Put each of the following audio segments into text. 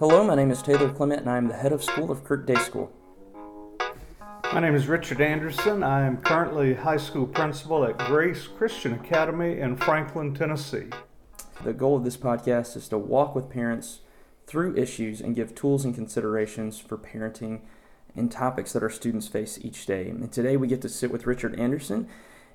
Hello, my name is Taylor Clement, and I am the head of school of Kirk Day School. My name is Richard Anderson. I am currently high school principal at Grace Christian Academy in Franklin, Tennessee. The goal of this podcast is to walk with parents through issues and give tools and considerations for parenting and topics that our students face each day. And today we get to sit with Richard Anderson,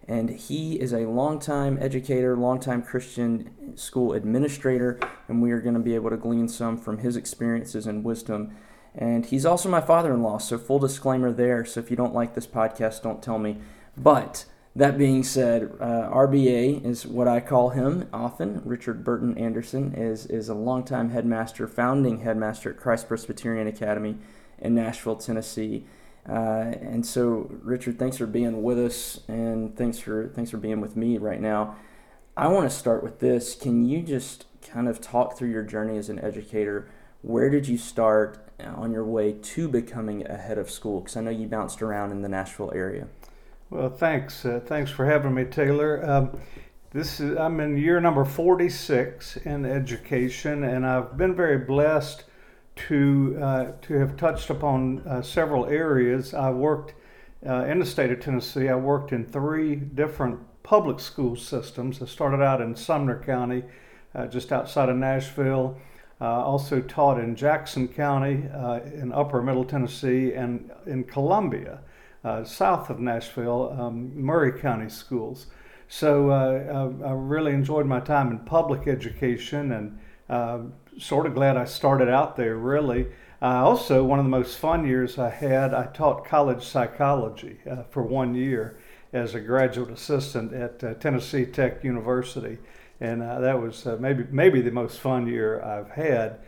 and he is a longtime educator, longtime Christian school administrator, and we are going to be able to glean some from his experiences and wisdom. And he's also my father in law, so full disclaimer there. So if you don't like this podcast, don't tell me. But that being said, uh, RBA is what I call him often. Richard Burton Anderson is, is a longtime headmaster, founding headmaster at Christ Presbyterian Academy in Nashville, Tennessee. Uh, and so, Richard, thanks for being with us, and thanks for thanks for being with me right now. I want to start with this. Can you just kind of talk through your journey as an educator? Where did you start on your way to becoming a head of school? Because I know you bounced around in the Nashville area. Well, thanks. Uh, thanks for having me, Taylor. Um, this is I'm in year number 46 in education, and I've been very blessed to uh, to have touched upon uh, several areas. I worked uh, in the state of Tennessee. I worked in three different public school systems. I started out in Sumner County, uh, just outside of Nashville. also taught in Jackson County uh, in Upper Middle Tennessee and in Columbia, uh, south of Nashville, um, Maury County schools. So I, I really enjoyed my time in public education and sort of glad I started out there, really. Uh, also, one of the most fun years I had, I taught college psychology uh, for one year as a graduate assistant at uh, Tennessee Tech University, and uh, that was uh, maybe maybe the most fun year I've had.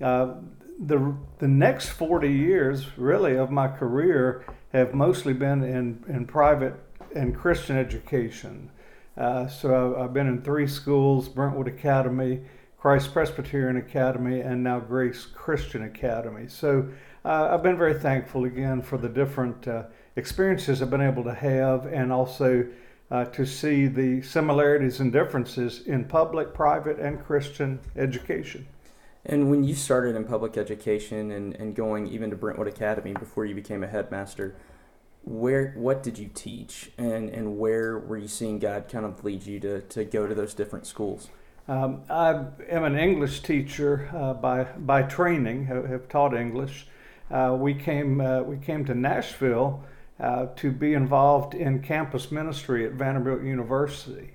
Uh, the the next 40 years, really, of my career have mostly been in in private and Christian education. so I've been in three schools: Brentwood Academy. Christ Presbyterian Academy, and now Grace Christian Academy. So uh, I've been very thankful again for the different uh, experiences I've been able to have and also uh, to see the similarities and differences in public, private, and Christian education. And when you started in public education and, and going even to Brentwood Academy before you became a headmaster, where what did you teach and, and where were you seeing God kind of lead you to, to go to those different schools? Um, I am an English teacher uh, by by training. Have, have taught English. Uh, we came uh, we came to Nashville uh, to be involved in campus ministry at Vanderbilt University.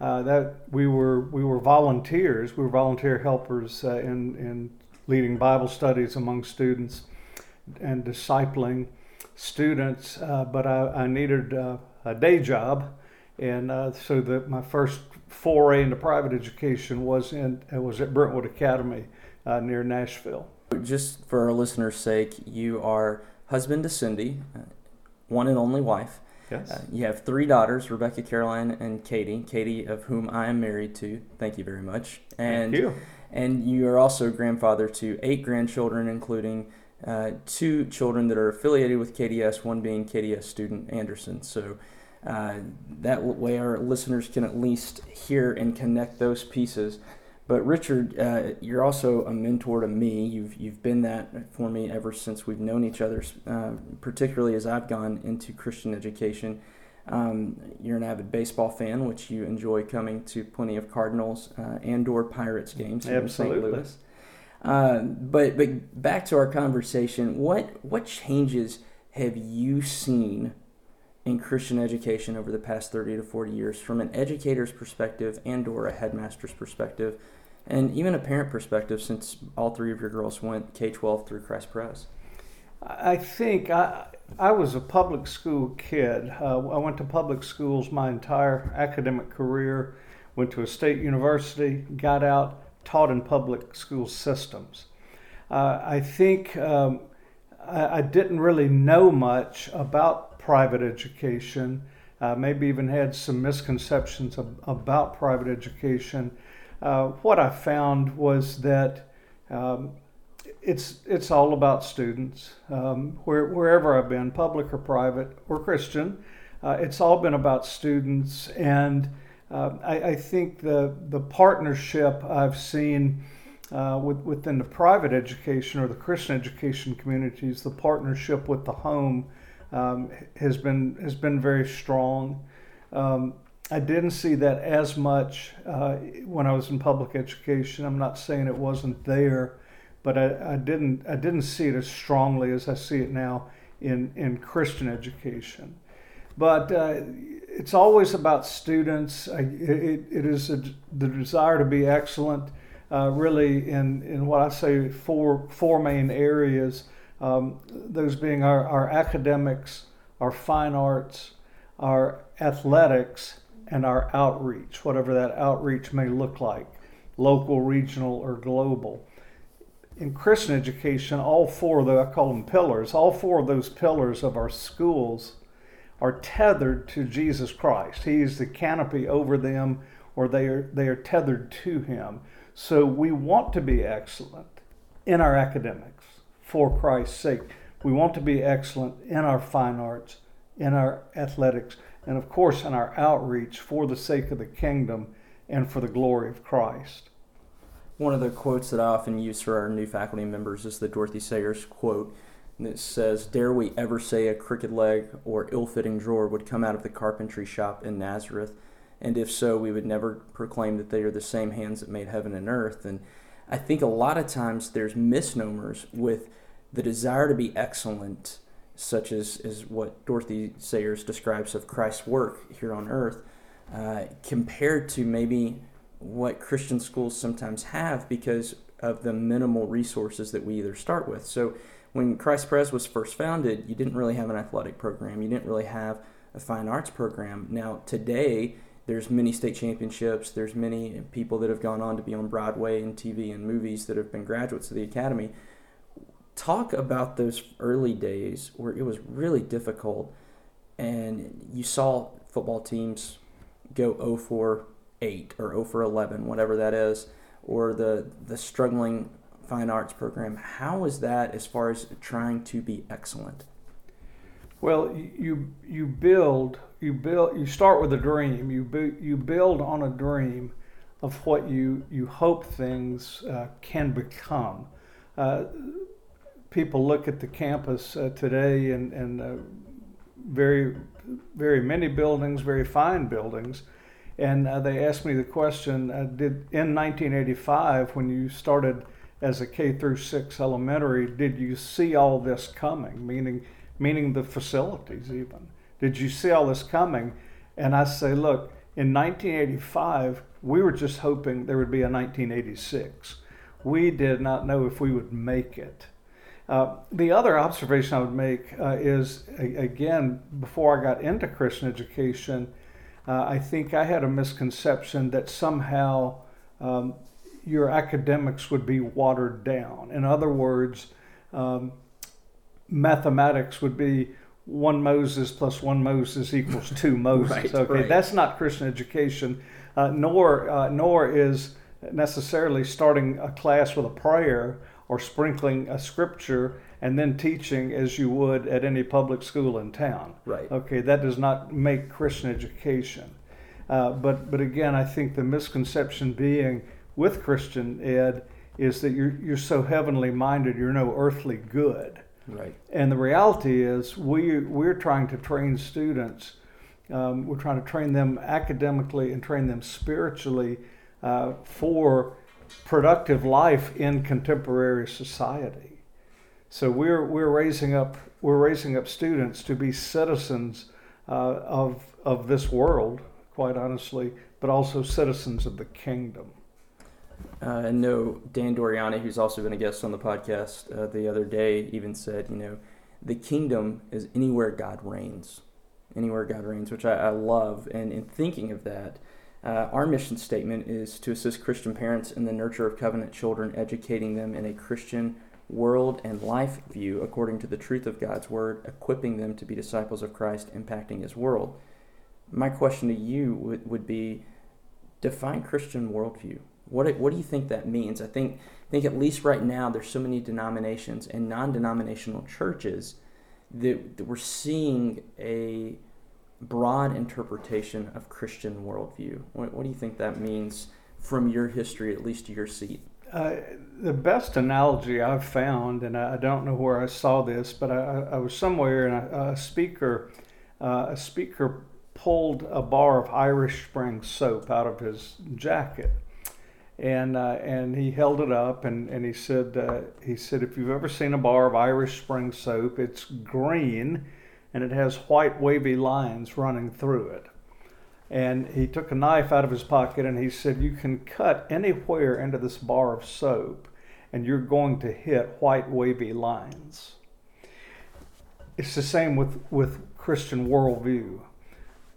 Uh, that we were we were volunteers. We were volunteer helpers uh, in in leading Bible studies among students and discipling students. but I, I needed a day job, and so that my first foray into private education was in was at Brentwood Academy uh, near Nashville. Just for our listeners' sake, you are husband to Cindy, uh, one and only wife. Yes. Uh, you have three daughters, Rebecca, Caroline, and Katie. Katie, of whom I am married to. Thank you very much. And Thank you. And you are also grandfather to eight grandchildren, including uh, two children that are affiliated with KDS, one being KDS student Anderson. So uh, that way, our listeners can at least hear and connect those pieces. But Richard, uh, you're also a mentor to me. You've you've been that for me ever since we've known each other, uh, particularly as I've gone into Christian education. Um, you're an avid baseball fan, which you enjoy coming to plenty of Cardinals uh, and/or Pirates games in St. Louis. Uh, but but back to our conversation. What what changes have you seen in Christian education over the past 30 to 40 years from an educator's perspective and or a headmaster's perspective and even a parent perspective since all three of your girls went K-12 through Christ Press? I think I, I was a public school kid. Uh, I went to public schools my entire academic career, went to a state university, got out, taught in public school systems. Uh, I think um, I, I didn't really know much about private education, uh, maybe even had some misconceptions about private education. Uh, what I found was that um, it's it's all about students. Um, where, wherever I've been, public or private or Christian, uh, it's all been about students, and uh, I, I, think the the partnership I've seen uh, with, within the private education or the Christian education communities, the partnership with the home um, has been has been very strong. Um, I didn't see that as much uh, when I was in public education. I'm not saying it wasn't there, but I, I didn't I didn't see it as strongly as I see it now in in Christian education. But uh, it's always about students. I, it, it is a, the desire to be excellent, uh, really in in what I say four four main areas. Um, those being our, our academics, our fine arts, our athletics, and our outreach, whatever that outreach may look like, local, regional, or global. In Christian education, all four of I call them pillars, all four of those pillars of our schools are tethered to Jesus Christ. He is the canopy over them, or they are, they are tethered to Him. So we want to be excellent in our academics for Christ's sake. We want to be excellent in our fine arts, in our athletics, and of course in our outreach for the sake of the kingdom and for the glory of Christ. One of the quotes that I often use for our new faculty members is the Dorothy Sayers quote that says, Dare we ever say a crooked leg or ill fitting drawer would come out of the carpentry shop in Nazareth? And if so, we would never proclaim that they are the same hands that made heaven and earth. And I think a lot of times there's misnomers with the desire to be excellent such as, as what Dorothy Sayers describes of Christ's work here on earth, uh, compared to maybe what Christian schools sometimes have because of the minimal resources that we either start with. So when Christ Pres was first founded, you didn't really have an athletic program, you didn't really have a fine arts program. Now today, there's many state championships. There's many people that have gone on to be on Broadway and TV and movies that have been graduates of the academy talk about those early days where it was really difficult and you saw football teams go 0 for 8 or 0 for 11 whatever that is or the the struggling fine arts program how is that as far as trying to be excellent well you you build you build you start with a dream you bu- you build on a dream of what you you hope things uh, can become uh, people look at the campus uh, today and, and uh, very, very many buildings, very fine buildings, and uh, they asked me the question: uh, Did in 1985, when you started as a K through six elementary, did you see all this coming? Meaning, meaning the facilities even. Did you see all this coming? And I say, look, in 1985, we were just hoping there would be a 1986. We did not know if we would make it. Uh, the other observation I would make uh, is, a, again, before I got into Christian education, uh, I think I had a misconception that somehow um, your academics would be watered down. In other words, um, mathematics would be one Moses plus one Moses equals two Moses. right, okay, right. that's not Christian education, uh, nor uh, nor is necessarily starting a class with a prayer or sprinkling a scripture and then teaching as you would at any public school in town. Right. Okay, that does not make Christian education. Uh, but but again, I think the misconception being with Christian ed is that you're you're so heavenly minded, you're no earthly good. Right. And the reality is, we we're trying to train students. Um, we're trying to train them academically and train them spiritually uh, for productive life in contemporary society. So we're we're raising up we're raising up students to be citizens uh, of of this world, quite honestly, but also citizens of the kingdom. Uh, and no, Dan Doriani, who's also been a guest on the podcast uh, the other day, even said, you know, the kingdom is anywhere God reigns, anywhere God reigns, which I, I love. And in thinking of that, uh, our mission statement is to assist Christian parents in the nurture of covenant children, educating them in a Christian world and life view according to the truth of God's word, equipping them to be disciples of Christ, impacting his world. My question to you would, would be define Christian worldview. What, what do you think that means? I think, I think at least right now there's so many denominations and non-denominational churches that, that we're seeing a broad interpretation of Christian worldview. What, what do you think that means from your history, at least your seat? uh, the best analogy I've found, and I don't know where I saw this, but I, I was somewhere and a, a speaker, uh, a speaker pulled a bar of Irish Spring soap out of his jacket, and uh, and he held it up and, and he said uh, he said if you've ever seen a bar of Irish Spring soap, it's green, and it has white wavy lines running through it. And he took a knife out of his pocket and he said, You can cut anywhere into this bar of soap, and you're going to hit white wavy lines. It's the same with, with Christian worldview.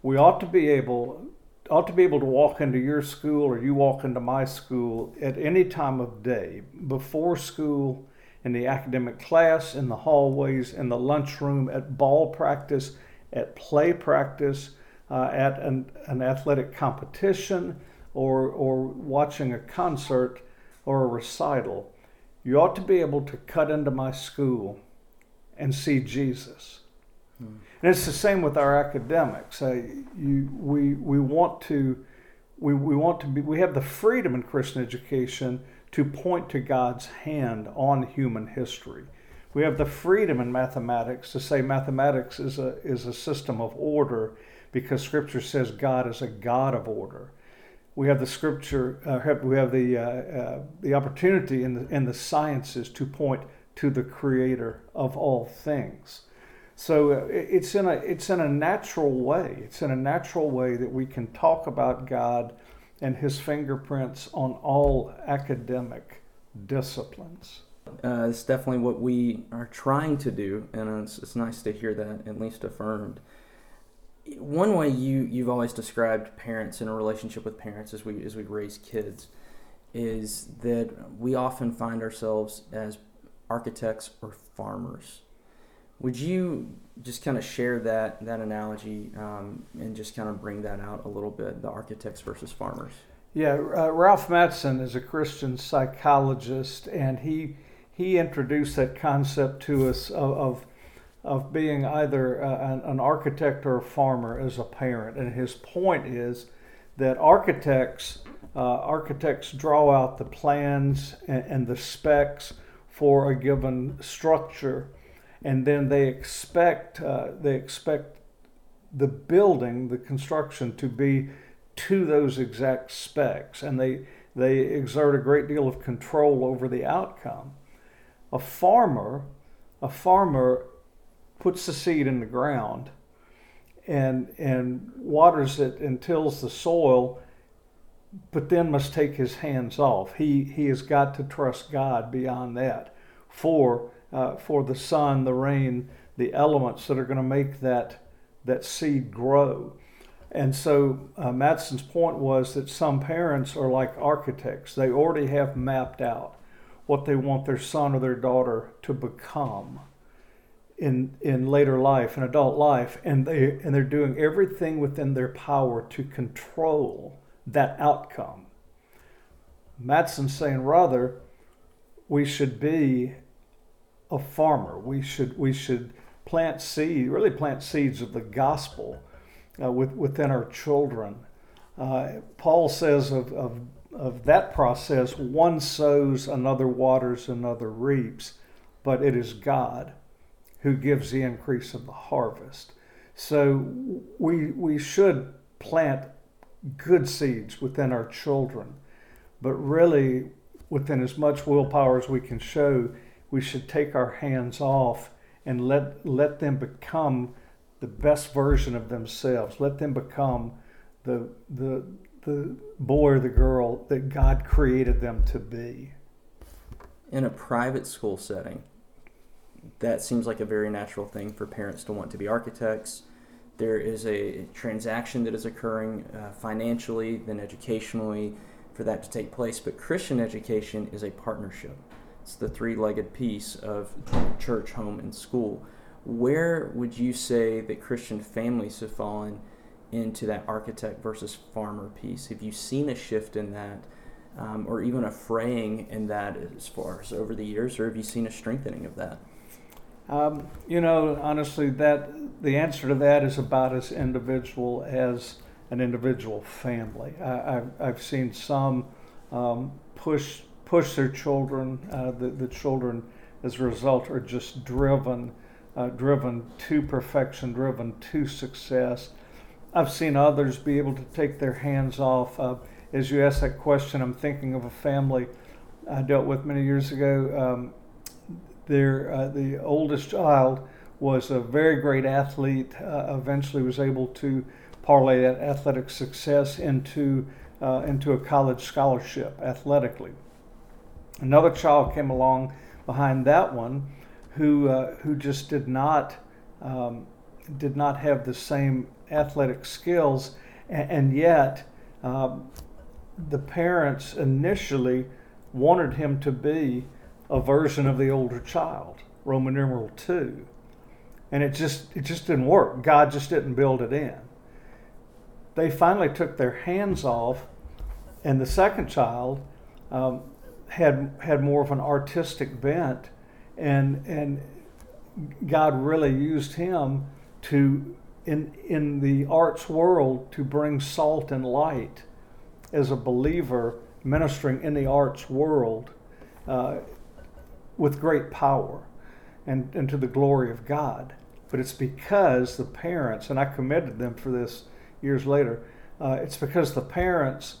We ought to be able ought to be able to walk into your school or you walk into my school at any time of day, before school, in the academic class, in the hallways, in the lunchroom, at ball practice, at play practice, uh, at an, an athletic competition, or, or watching a concert or a recital. You ought to be able to cut into my school and see Jesus. Hmm. And it's the same with our academics. Uh, you, we, we want to we, we want to be we have the freedom in Christian education to point to God's hand on human history. We have the freedom in mathematics to say mathematics is a is a system of order because Scripture says God is a God of order. We have the Scripture. Uh, we have the uh, uh, the opportunity in the in the sciences to point to the Creator of all things. So uh, it's in a it's in a natural way. It's in a natural way that we can talk about God and His fingerprints on all academic disciplines. Uh, it's definitely what we are trying to do, and it's, it's nice to hear that at least affirmed. One way you you've always described parents in a relationship with parents as we as we raise kids is that we often find ourselves as architects or farmers would you just kind of share that that analogy um, and just kind of bring that out a little bit, the architects versus farmers? Yeah, uh, Ralph Mattson is a Christian psychologist, and he he introduced that concept to us of of, of being either uh, an, an architect or a farmer as a parent. And his point is that architects uh, architects draw out the plans and, and the specs for a given structure and then they expect uh, they expect the building, the construction, to be to those exact specs, and they they exert a great deal of control over the outcome. A farmer, a farmer puts the seed in the ground and and waters it and tills the soil but then must take his hands off he he has got to trust god beyond that for uh, for the sun, the rain, the elements that are going to make that that seed grow. And so uh, Mattson's point was that some parents are like architects. They already have mapped out what they want their son or their daughter to become in in later life, in adult life, and they and they're doing everything within their power to control that outcome. Mattson's saying rather we should be a farmer. We should we should plant seed, really plant seeds of the gospel uh, with, within our children. Uh, Paul says of, of, of that process, one sows, another waters, another reaps, but it is God who gives the increase of the harvest. So we, we should plant good seeds within our children, but really within as much willpower as we can show we should take our hands off and let let them become the best version of themselves. Let them become the the the boy or the girl that God created them to be. In a private school setting, that seems like a very natural thing for parents to want to be architects. There is a transaction that is occurring uh, financially, then educationally, for that to take place. But Christian education is a partnership. It's the three legged piece of church, home, and school. Where would you say that Christian families have fallen into that architect versus farmer piece? Have you seen a shift in that? Um, or even a fraying in that as far as over the years, or have you seen a strengthening of that? Um, you know, honestly, that the answer to that is about as individual as an individual family. I, have I've seen some um, push push their children. Uh, the, the children, as a result, are just driven, uh, driven to perfection, driven to success. I've seen others be able to take their hands off. Uh, as you ask that question, I'm thinking of a family I dealt with many years ago. Um, their, uh, the oldest child was a very great athlete, uh, eventually was able to parlay that athletic success into, uh, into a college scholarship athletically. Another child came along behind that one who, uh, who just did not, um, did not have the same athletic skills, and, and yet um, the parents initially wanted him to be a version of the older child, Roman numeral 2. And it just it just didn't work. God just didn't build it in. They finally took their hands off, and the second child um, had had more of an artistic bent, and and God really used him to in in the arts world to bring salt and light as a believer ministering in the arts world uh, with great power and, and to the glory of God. But it's because the parents, and I commended them for this years later, uh, it's because the parents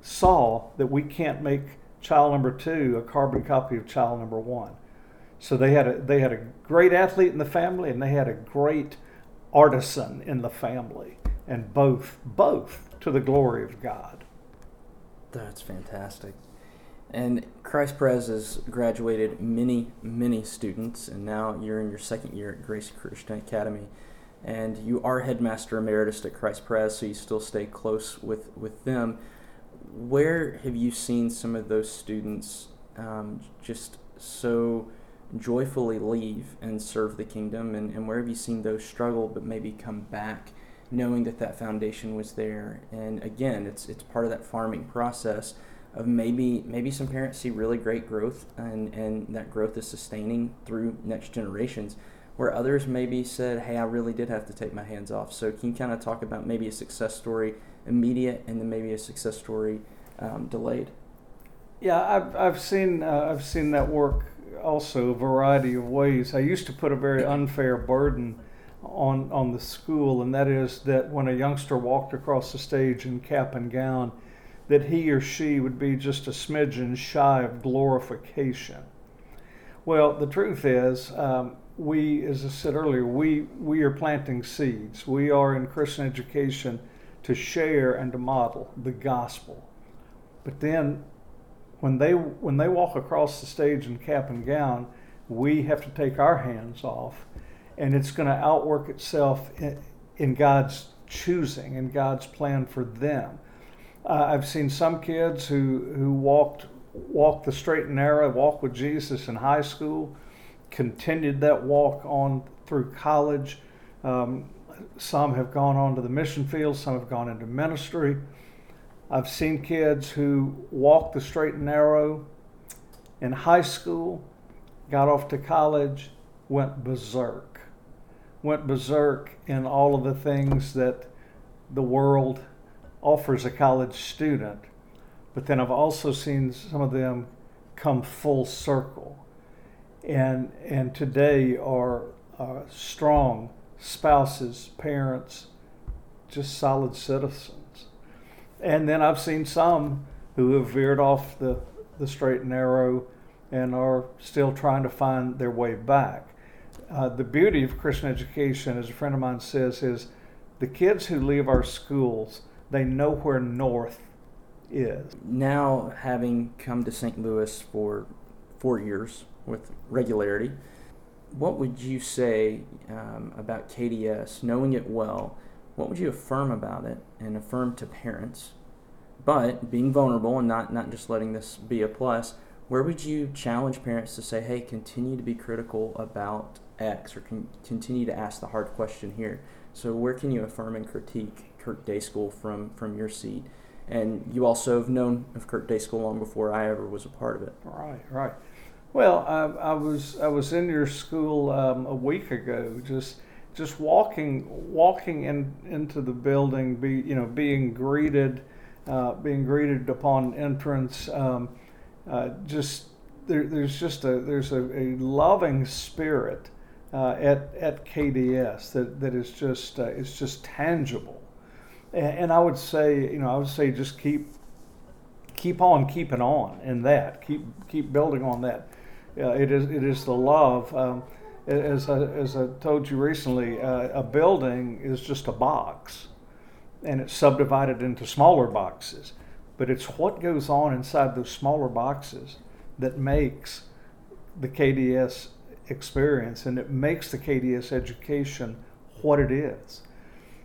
saw that we can't make child number two a carbon copy of child number one. So they had a they had a great athlete in the family and they had a great artisan in the family, and both both to the glory of God. That's fantastic. And Christ Pres has graduated many, many students, and now you're in your second year at Grace Christian Academy. And you are headmaster emeritus at Christ Pres, so you still stay close with, with them. Where have you seen some of those students um, just so joyfully leave and serve the kingdom? And, and where have you seen those struggle but maybe come back knowing that that foundation was there? And again, it's, it's part of that farming process of maybe maybe some parents see really great growth and, and that growth is sustaining through next generations where others maybe said hey i really did have to take my hands off so can you kind of talk about maybe a success story immediate and then maybe a success story um, delayed yeah i've, I've seen uh, i've seen that work also a variety of ways i used to put a very unfair burden on on the school and that is that when a youngster walked across the stage in cap and gown that he or she would be just a smidgen shy of glorification. Well, the truth is, um, we, as I said earlier, we, we are planting seeds. We are in Christian education to share and to model the gospel. But then when they, when they walk across the stage in cap and gown, we have to take our hands off, and it's going to outwork itself in, in God's choosing and God's plan for them. Uh, I've seen some kids who, who walked walked the straight and narrow, walked with Jesus in high school, continued that walk on through college. Um, some have gone on to the mission field, some have gone into ministry. I've seen kids who walked the straight and narrow in high school, got off to college, went berserk. Went berserk in all of the things that the world offers a college student, but then I've also seen some of them come full circle and, and today are uh, strong spouses, parents, just solid citizens. And then I've seen some who have veered off the, the straight and narrow and are still trying to find their way back. Uh, the beauty of Christian education, as a friend of mine says, is the kids who leave our schools they know where north is. Now, having come to St. Louis for four years with regularity, what would you say um, about KDS, knowing it well? What would you affirm about it and affirm to parents? But being vulnerable and not, not just letting this be a plus, where would you challenge parents to say, hey, continue to be critical about X or con- continue to ask the hard question here? So, where can you affirm and critique Kirk Day School from from your seat, and you also have known of Kirk Day School long before I ever was a part of it. Right, right. Well, I, I was I was in your school um, a week ago, just just walking walking in into the building, be you know being greeted, uh, being greeted upon entrance. Um, uh, just there, there's just a there's a, a loving spirit uh, at at KDS that, that is just uh, it's just tangible, and, and, I would say you know I would say just keep keep on keeping on in that keep keep building on that. it is it is the love. Um, as I, as I told you recently, uh, a building is just a box, and it's subdivided into smaller boxes. But it's what goes on inside those smaller boxes that makes the KDS experience and it makes the KDS education what it is.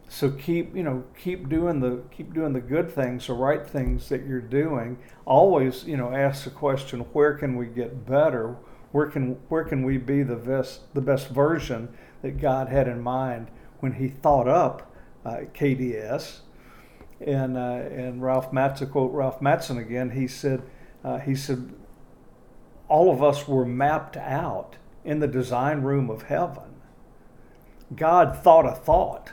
So keep, you know, keep doing the keep doing the good things, the right things that you're doing. Always, you know, ask the question, where can we get better? Where can where can we be the best the best version that God had in mind when He thought up uh, KDS? And uh, and Ralph Mattson quote Ralph Mattson again. He said uh, he said all of us were mapped out in the design room of heaven. God thought a thought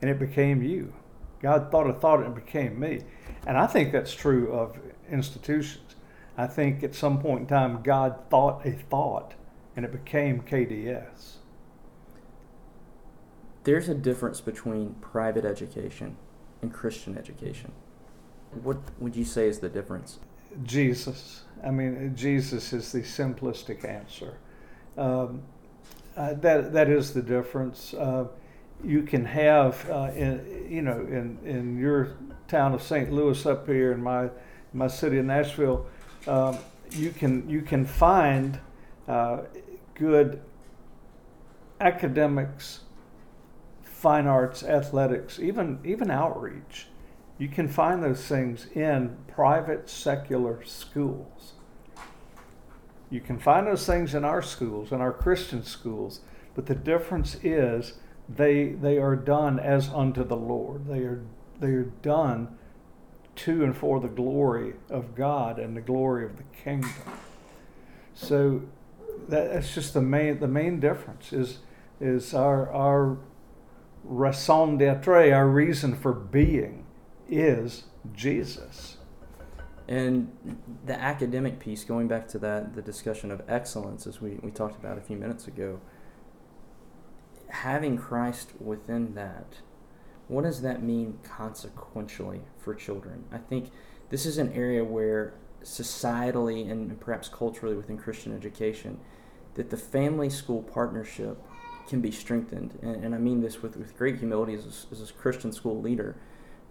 and it became you. God thought a thought and it became me. And I think that's true of institutions. I think at some point in time, God thought a thought and it became KDS. There's a difference between private education and Christian education. What would you say is the difference? Jesus. I mean, Jesus is the simplistic answer. Um, uh, that that is the difference. Uh, you can have, uh, in, you know, in in your town of St. Louis up here in my my city of Nashville, um, you can you can find uh, good academics, fine arts, athletics, even even outreach you can find those things in private secular schools. You can find those things in our schools, in our Christian schools, but the difference is they they are done as unto the Lord. They are they are done to and for the glory of God and the glory of the kingdom. So that, that's just the main the main difference is is our our raison d'être, our reason for being is Jesus. And the academic piece, going back to that, the discussion of excellence, as we, we talked about a few minutes ago, having Christ within that, what does that mean consequentially for children? I think this is an area where societally and perhaps culturally within Christian education, that the family school partnership can be strengthened. And, and I mean this with, with great humility as a, as a Christian school leader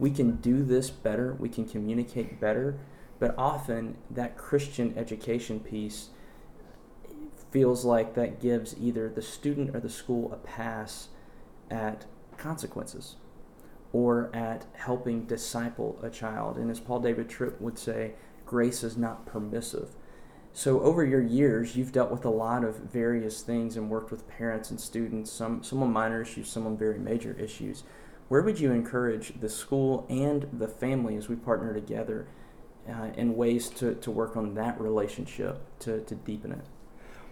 we can do this better, we can communicate better, but often that Christian education piece feels like that gives either the student or the school a pass at consequences or at helping disciple a child. And as Paul David Tripp would say, grace is not permissive. So over your years, you've dealt with a lot of various things and worked with parents and students, some some on minor issues, some on very major issues where would you encourage the school and the family as we partner together uh, in ways to, to work on that relationship to, to deepen it?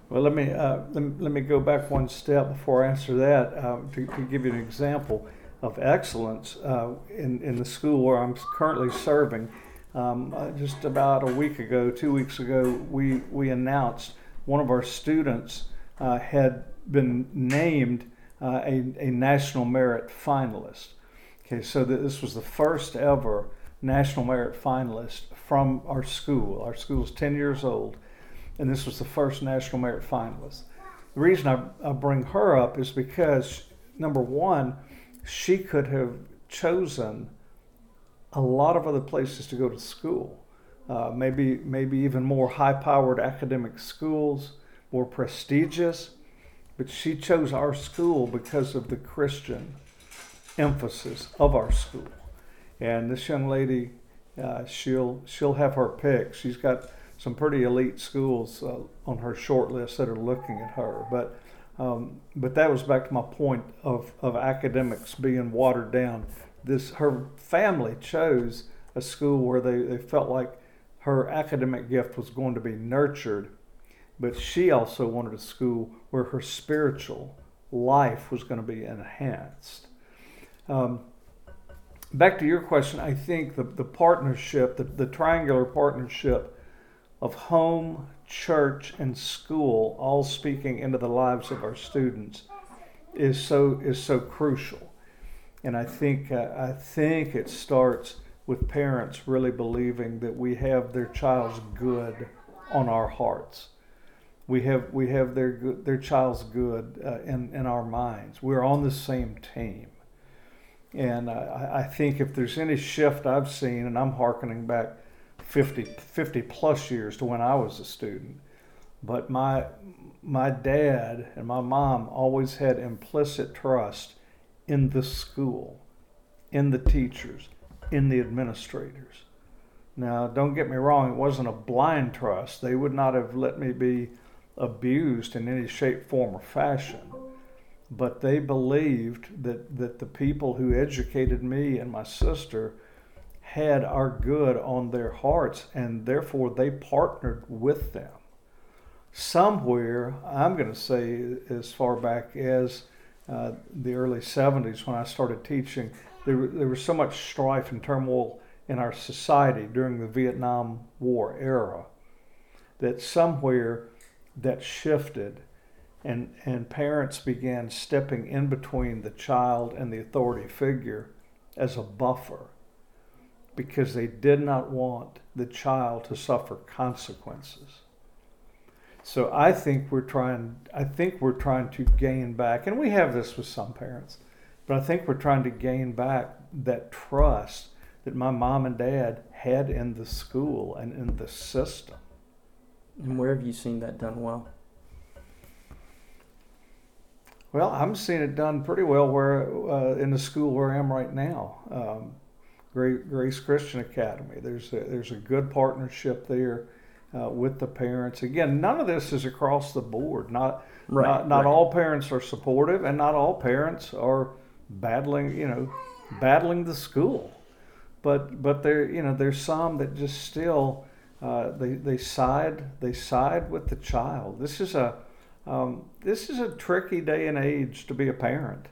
Well, let me, uh, let me, let me go back one step before I answer that uh, to, to, give you an example of excellence uh, in, in the school where I'm currently serving. Um, uh, just about a week ago, two weeks ago, we, we announced one of our students uh, had been named uh, a, a national merit finalist. Okay, so this was the first ever national merit finalist from our school. Our school is 10 years old, and this was the first national merit finalist. The reason I, I bring her up is because, number one, she could have chosen a lot of other places to go to school. Uh, maybe, maybe even more high powered academic schools, more prestigious but she chose our school because of the Christian emphasis of our school. And this young lady, uh, she'll she'll have her pick. She's got some pretty elite schools uh, on her short list that are looking at her. But um, but that was back to my point of, of academics being watered down. This her family chose a school where they, they felt like her academic gift was going to be nurtured but she also wanted a school where her spiritual life was going to be enhanced. Um, back to your question, I think the, the partnership, the, the triangular partnership of home, church, and school all speaking into the lives of our students is so is so crucial. And I think uh, I think it starts with parents really believing that we have their child's good on our hearts. We have we have their their child's good uh, in in our minds. We're on the same team. And I, I think if there's any shift I've seen, and I'm harkening back 50, 50 plus years to when I was a student, but my my dad and my mom always had implicit trust in the school, in the teachers, in the administrators. Now, don't get me wrong, it wasn't a blind trust. They would not have let me be abused in any shape, form, or fashion. But they believed that, that the people who educated me and my sister had our good on their hearts, and therefore they partnered with them. Somewhere, I'm going to say as far back as uh, the early 70s when I started teaching, there, there was so much strife and turmoil in our society during the Vietnam War era that somewhere that shifted and, and parents began stepping in between the child and the authority figure as a buffer because they did not want the child to suffer consequences. So I think we're trying. I think we're trying to gain back, and we have this with some parents, but I think we're trying to gain back that trust that my mom and dad had in the school and in the system. And where have you seen that done well? Well, I'm seeing it done pretty well where uh, in the school where I am right now, um, Grace Christian Academy. There's a, there's a good partnership there uh, with the parents. Again, none of this is across the board. Not right, not, not right. all parents are supportive, and not all parents are battling. You know, battling the school. But but there you know there's some that just still uh, they they side they side with the child. This is a um, this is a tricky day and age to be a parent.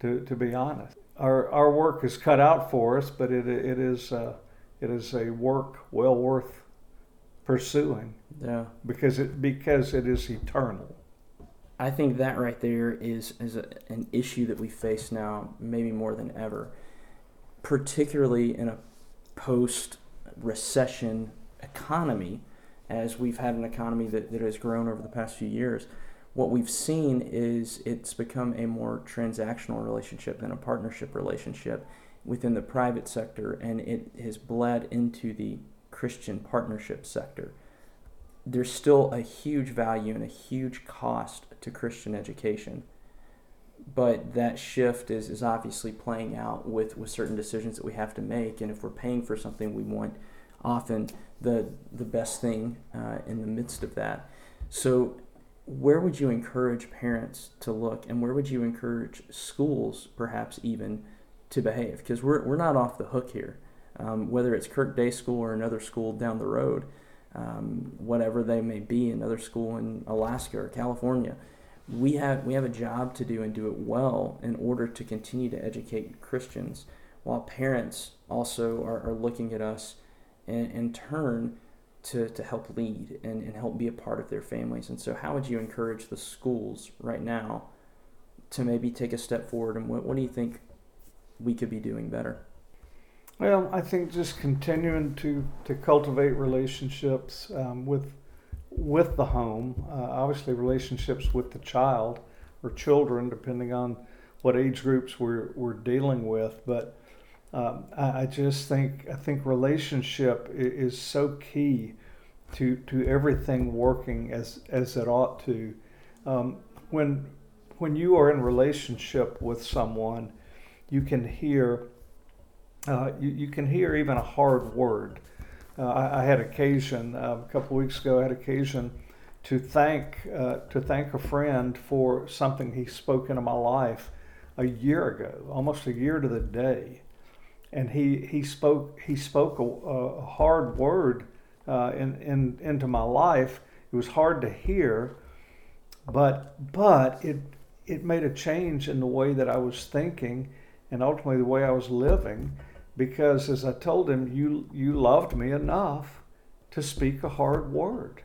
To to be honest, our our work is cut out for us, but it it is uh, it is a work well worth pursuing. Yeah. Because it because it is eternal. I think that right there is is a, an issue that we face now, maybe more than ever, particularly in a post recession economy, as we've had an economy that, that has grown over the past few years. What we've seen is it's become a more transactional relationship than a partnership relationship within the private sector, and it has bled into the Christian partnership sector. There's still a huge value and a huge cost to Christian education. But that shift is, is obviously playing out with, with certain decisions that we have to make. And if we're paying for something, we want often the, the best thing uh, in the midst of that. So, where would you encourage parents to look, and where would you encourage schools, perhaps even, to behave? Because we're, we're not off the hook here um, whether it's Kirk Day School or another school down the road, um, whatever they may be, another school in Alaska or California. We have we have a job to do and do it well in order to continue to educate Christians, while parents also are, are looking at us in, in turn to, to help lead and, and help be a part of their families. And so, how would you encourage the schools right now to maybe take a step forward? And what, what do you think we could be doing better? Well, I think just continuing to, to cultivate relationships um, with with the home, uh, obviously relationships with the child or children, depending on what age groups we're, we're dealing with. But um, I, just think I think relationship is, so key to to everything working as as it ought to. Um, when when you are in relationship with someone, you can hear uh, you, you, can hear even a hard word. Uh, I, I, had occasion uh, a couple weeks ago. I had occasion to thank uh, to thank a friend for something he spoke into my life a year ago, almost a year to the day, and he he spoke he spoke a, a hard word uh, in, in into my life. It was hard to hear, but but it it made a change in the way that I was thinking and ultimately the way I was living because as I told him, you you loved me enough to speak a hard word.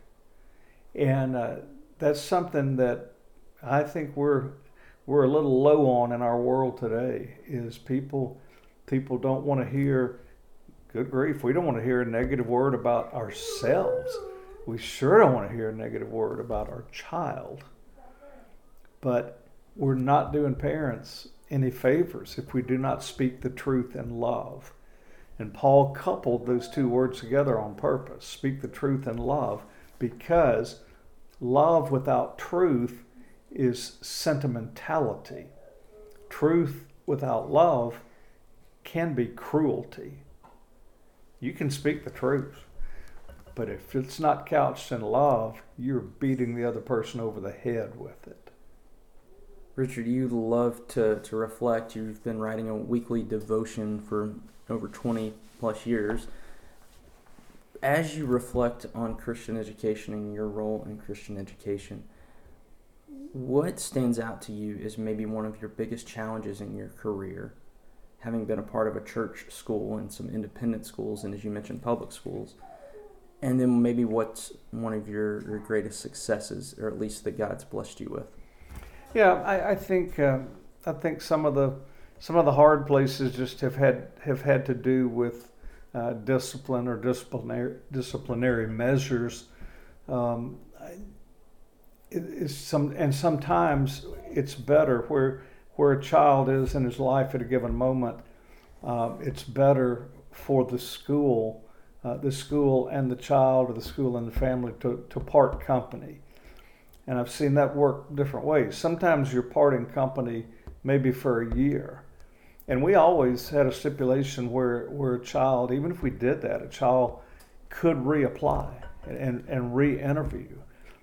And uh, that's something that I think we're we're a little low on in our world today is people people don't want to hear good grief we don't want to hear a negative word about ourselves. We sure don't want to hear a negative word about our child. But we're not doing parents any favors if we do not speak the truth in love. And paul coupled those two words together on purpose speak the truth in love because love without truth is sentimentality. Truth without love can be cruelty. You can speak the truth, but if it's not couched in love, you're beating the other person over the head with it. Richard, you love to, to reflect. You've been writing a weekly devotion for over 20 plus years. As you reflect on Christian education and your role in Christian education, what stands out to you as maybe one of your biggest challenges in your career, having been a part of a church school and some independent schools, and as you mentioned, public schools? And then maybe what's one of your, your greatest successes, or at least that God's blessed you with? Yeah, I, I think uh, I think some of the some of the hard places just have had have had to do with uh, discipline or disciplinary disciplinary measures. Um, is some and sometimes it's better where where a child is in his life at a given moment. Uh, it's better for the school, uh, the school and the child, or the school and the family to, to part company. And I've seen that work different ways. Sometimes you're parting company maybe for a year. And we always had a stipulation where, where a child, even if we did that, a child could reapply and, and re interview.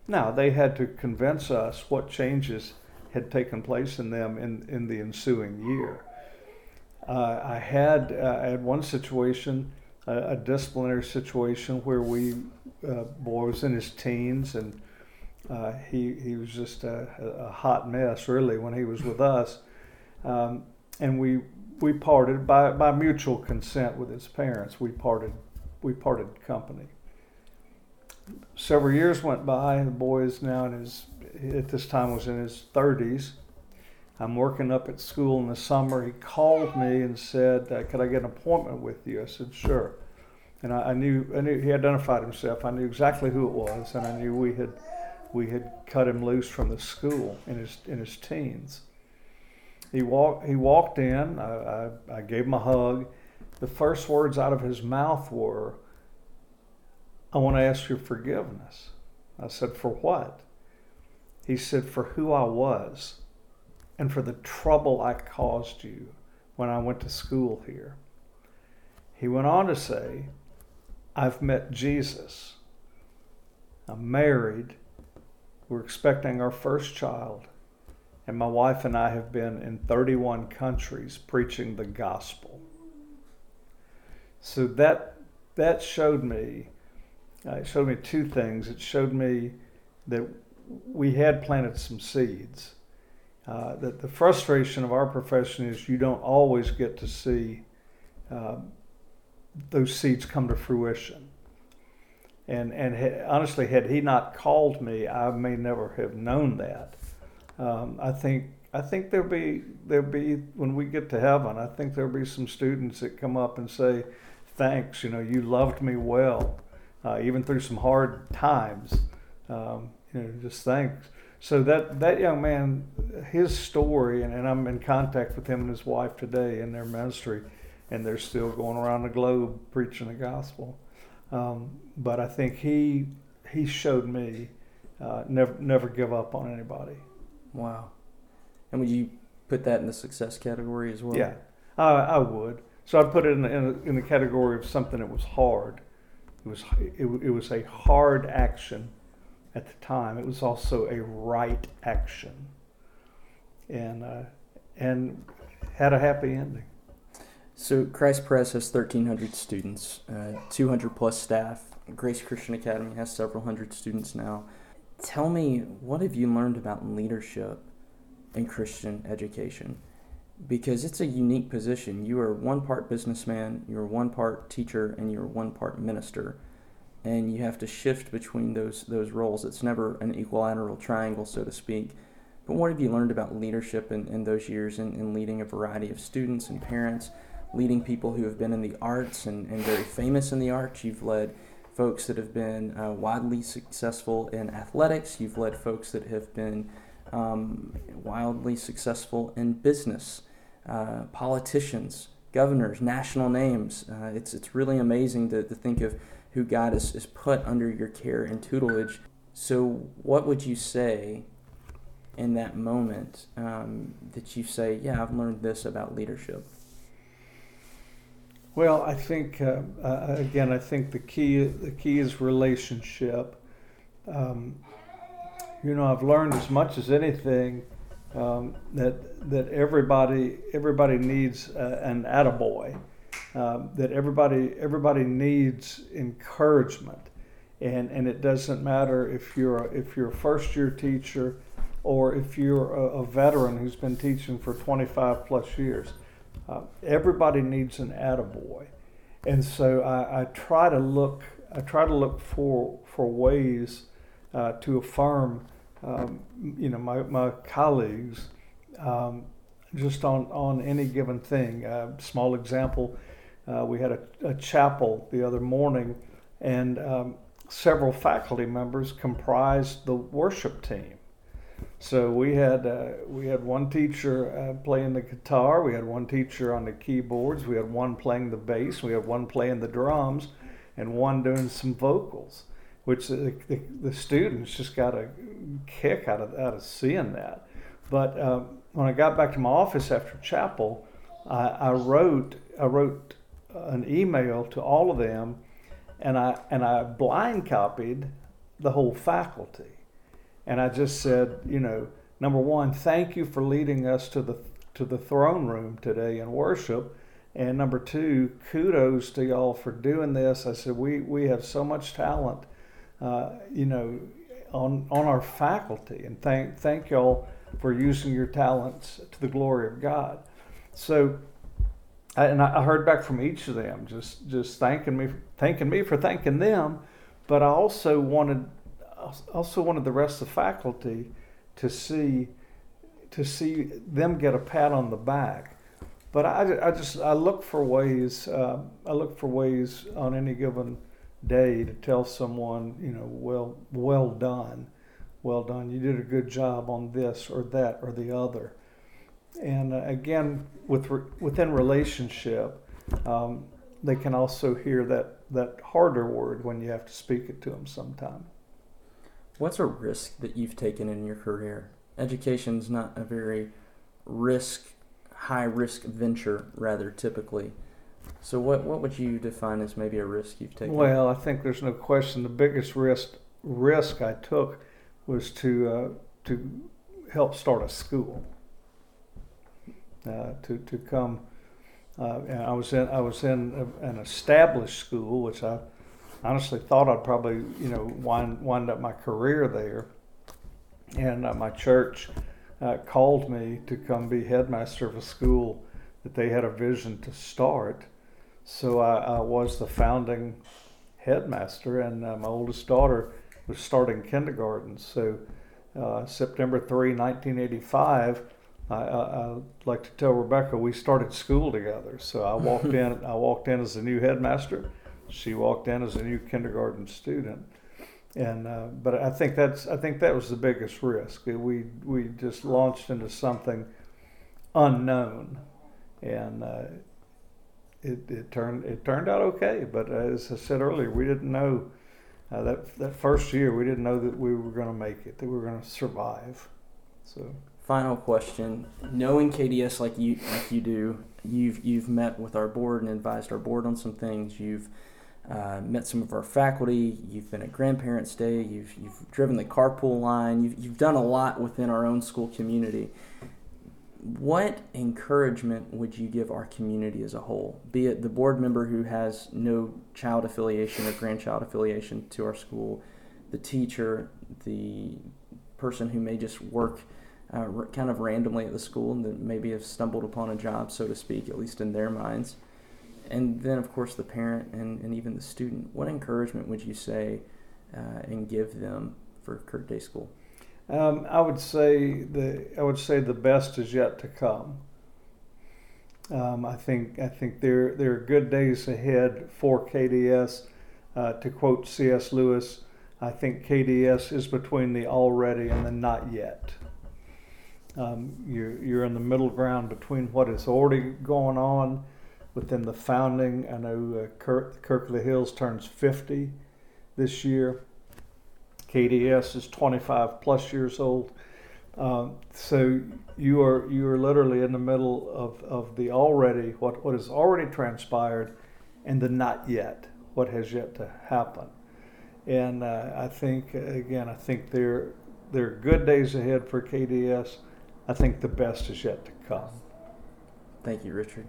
Now, they had to convince us what changes had taken place in them in, in the ensuing year. Uh, I had uh, had one situation, a, a, disciplinary situation where we uh, boy was in his teens and uh, he he was just a, a, hot mess really when he was with us, um, and we we parted by by mutual consent with his parents. We parted we parted company several years went by. The boy is now in his, at this time was in his 30s. I'm working up at school in the summer. He called me and said, uh, "Could I get an appointment with you?" I said, "Sure." And I, I, knew, I knew he identified himself. I knew exactly who it was, and I knew we had, we had cut him loose from the school in his in his teens. He walked. He walked in. I, I, I gave him a hug. The first words out of his mouth were, I want to ask your forgiveness. I said, For what? He said, For who I was and for the trouble I caused you when I went to school here. He went on to say, I've met Jesus. I'm married. We're expecting our first child. And my wife and I have been in 31 countries preaching the gospel. So that, that showed me uh, it showed me two things. It showed me that we had planted some seeds. Uh, that the frustration of our profession is you don't always get to see uh, those seeds come to fruition. And and ha- honestly, had he not called me, I may never have known that. Um, I think I think there'll be there'll be when we get to heaven. I think there'll be some students that come up and say, "Thanks, you know, you loved me well." uh, even through some hard times. Um, you know, just thanks. So that that young man, his story, and, and I'm in contact with him and his wife today in their ministry, and they're still going around the globe preaching the gospel. Um, but I think he he showed me uh, never never give up on anybody. Wow. And would you put that in the success category as well? Yeah, I, I would. So I'd put it in, in, in the category of something that was hard. It was it, it was a hard action at the time. It was also a right action, and uh, and had a happy ending. So Christ Press has 1,300 students, uh, 200 plus staff. Grace Christian Academy has several hundred students now. Tell me, what have you learned about leadership in Christian education? because it's a unique position. You are one part businessman, you're one part teacher, and you're one part minister. And you have to shift between those those roles. It's never an equilateral triangle, so to speak. But what have you learned about leadership in, in those years in, in leading a variety of students and parents, leading people who have been in the arts and, and very famous in the arts? You've led folks that have been uh, widely successful in athletics. You've led folks that have been um, wildly successful in business, uh, politicians, governors, national names. Uh, it's, it's really amazing to, to think of who God has, has put under your care and tutelage. So, what would you say in that moment um, that you say, Yeah, I've learned this about leadership? Well, I think uh, uh, again, I think the key the key is relationship. Um, you know, I've learned as much as anything um, that that everybody everybody needs uh, an attaboy. Um, that everybody everybody needs encouragement, and and it doesn't matter if you're a, if you're a first year teacher, or if you're a, a veteran who's been teaching for 25 plus years. Uh, everybody needs an attaboy, and so I, I, try to look I try to look for for ways uh, to affirm um, you know my, my colleagues um, just on on any given thing. Uh, small example uh, we had a, a, chapel the other morning, and um, several faculty members comprised the worship team. So we had uh, we had one teacher uh, playing the guitar, we had one teacher on the keyboards, we had one playing the bass, we had one playing the drums, and one doing some vocals. Which the, the, the students just got a kick out of out of seeing that. But um, when I got back to my office after chapel, I, I wrote I wrote an email to all of them, and I and I blind copied the whole faculty, and I just said, you know, number one, thank you for leading us to the to the throne room today in worship, and number two, kudos to y'all for doing this. I said we we have so much talent, uh, you know, on on our faculty, and thank thank y'all for using your talents to the glory of God. So and I heard back from each of them, just just thanking me, thanking me for thanking them, but I also wanted, also wanted the rest of the faculty to see, to see them get a pat on the back. But I, I just I look for ways, uh, I look for ways on any given day to tell someone, you know, well, well done, well done. You did a good job on this or that or the other and uh, again, with re- within relationship, um, they can also hear that that harder word when you have to speak it to them sometime. What's a risk that you've taken in your career? Education's not a very risk, high risk venture, rather typically. So, what what would you define as maybe a risk you've taken? Well, I think there's no question. The biggest risk risk I took was to uh, to help start a school. Uh, to to come. Uh, and I was in I was in an established school, which I honestly thought I'd probably you know wind wind up my career there. And uh, my church uh, called me to come be headmaster of a school that they had a vision to start. So I, I was the founding headmaster, and uh, my oldest daughter was starting kindergarten. So uh, September 3, 1985 I, I, I, like to tell Rebecca we started school together. So I walked in. I walked in as a new headmaster. She walked in as a new kindergarten student. And uh, but I think that's I think that was the biggest risk. We we just launched into something unknown, and uh, it, it turned it turned out okay. But as I said earlier, we didn't know uh, that that first year we didn't know that we were going to make it, that we were going to survive. So final question. Knowing KDS like you like you do, you've you've met with our board and advised our board on some things. You've uh, met some of our faculty. You've been at Grandparents' Day. You've you've driven the carpool line. You've you've done a lot within our own school community. What encouragement would you give our community as a whole, be it the board member who has no child affiliation or grandchild affiliation to our school, the teacher, the person who may just work uh, kind of randomly at the school and maybe have stumbled upon a job, so to speak, at least in their minds. and then of course the parent and, and even the student. What encouragement would you say uh, and give them for Kirk Day School? Um, I would say the I would say the best is yet to come. Um, I think I think there there are good days ahead for KDS. Uh, to quote C.S. Lewis, I think KDS is between the already and the not yet. Um, you're, you're in the middle ground between what is already going on within the founding. I know uh, Kirk, Kirk of the Hills turns 50 this year. KDS is 25 plus years old. Um, so you are you are literally in the middle of, of the already what what has already transpired, and the not yet what has yet to happen. And uh, I think again I think there there are good days ahead for KDS. I think the best is yet to come. Thank you, Richard.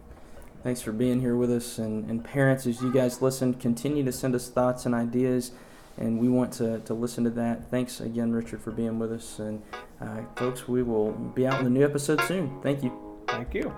Thanks for being here with us. And, and parents, as you guys listen, continue to send us thoughts and ideas and we want to, to listen to that. Thanks again, Richard, for being with us. And uh, folks, we will be out in a new episode soon. Thank you. Thank you.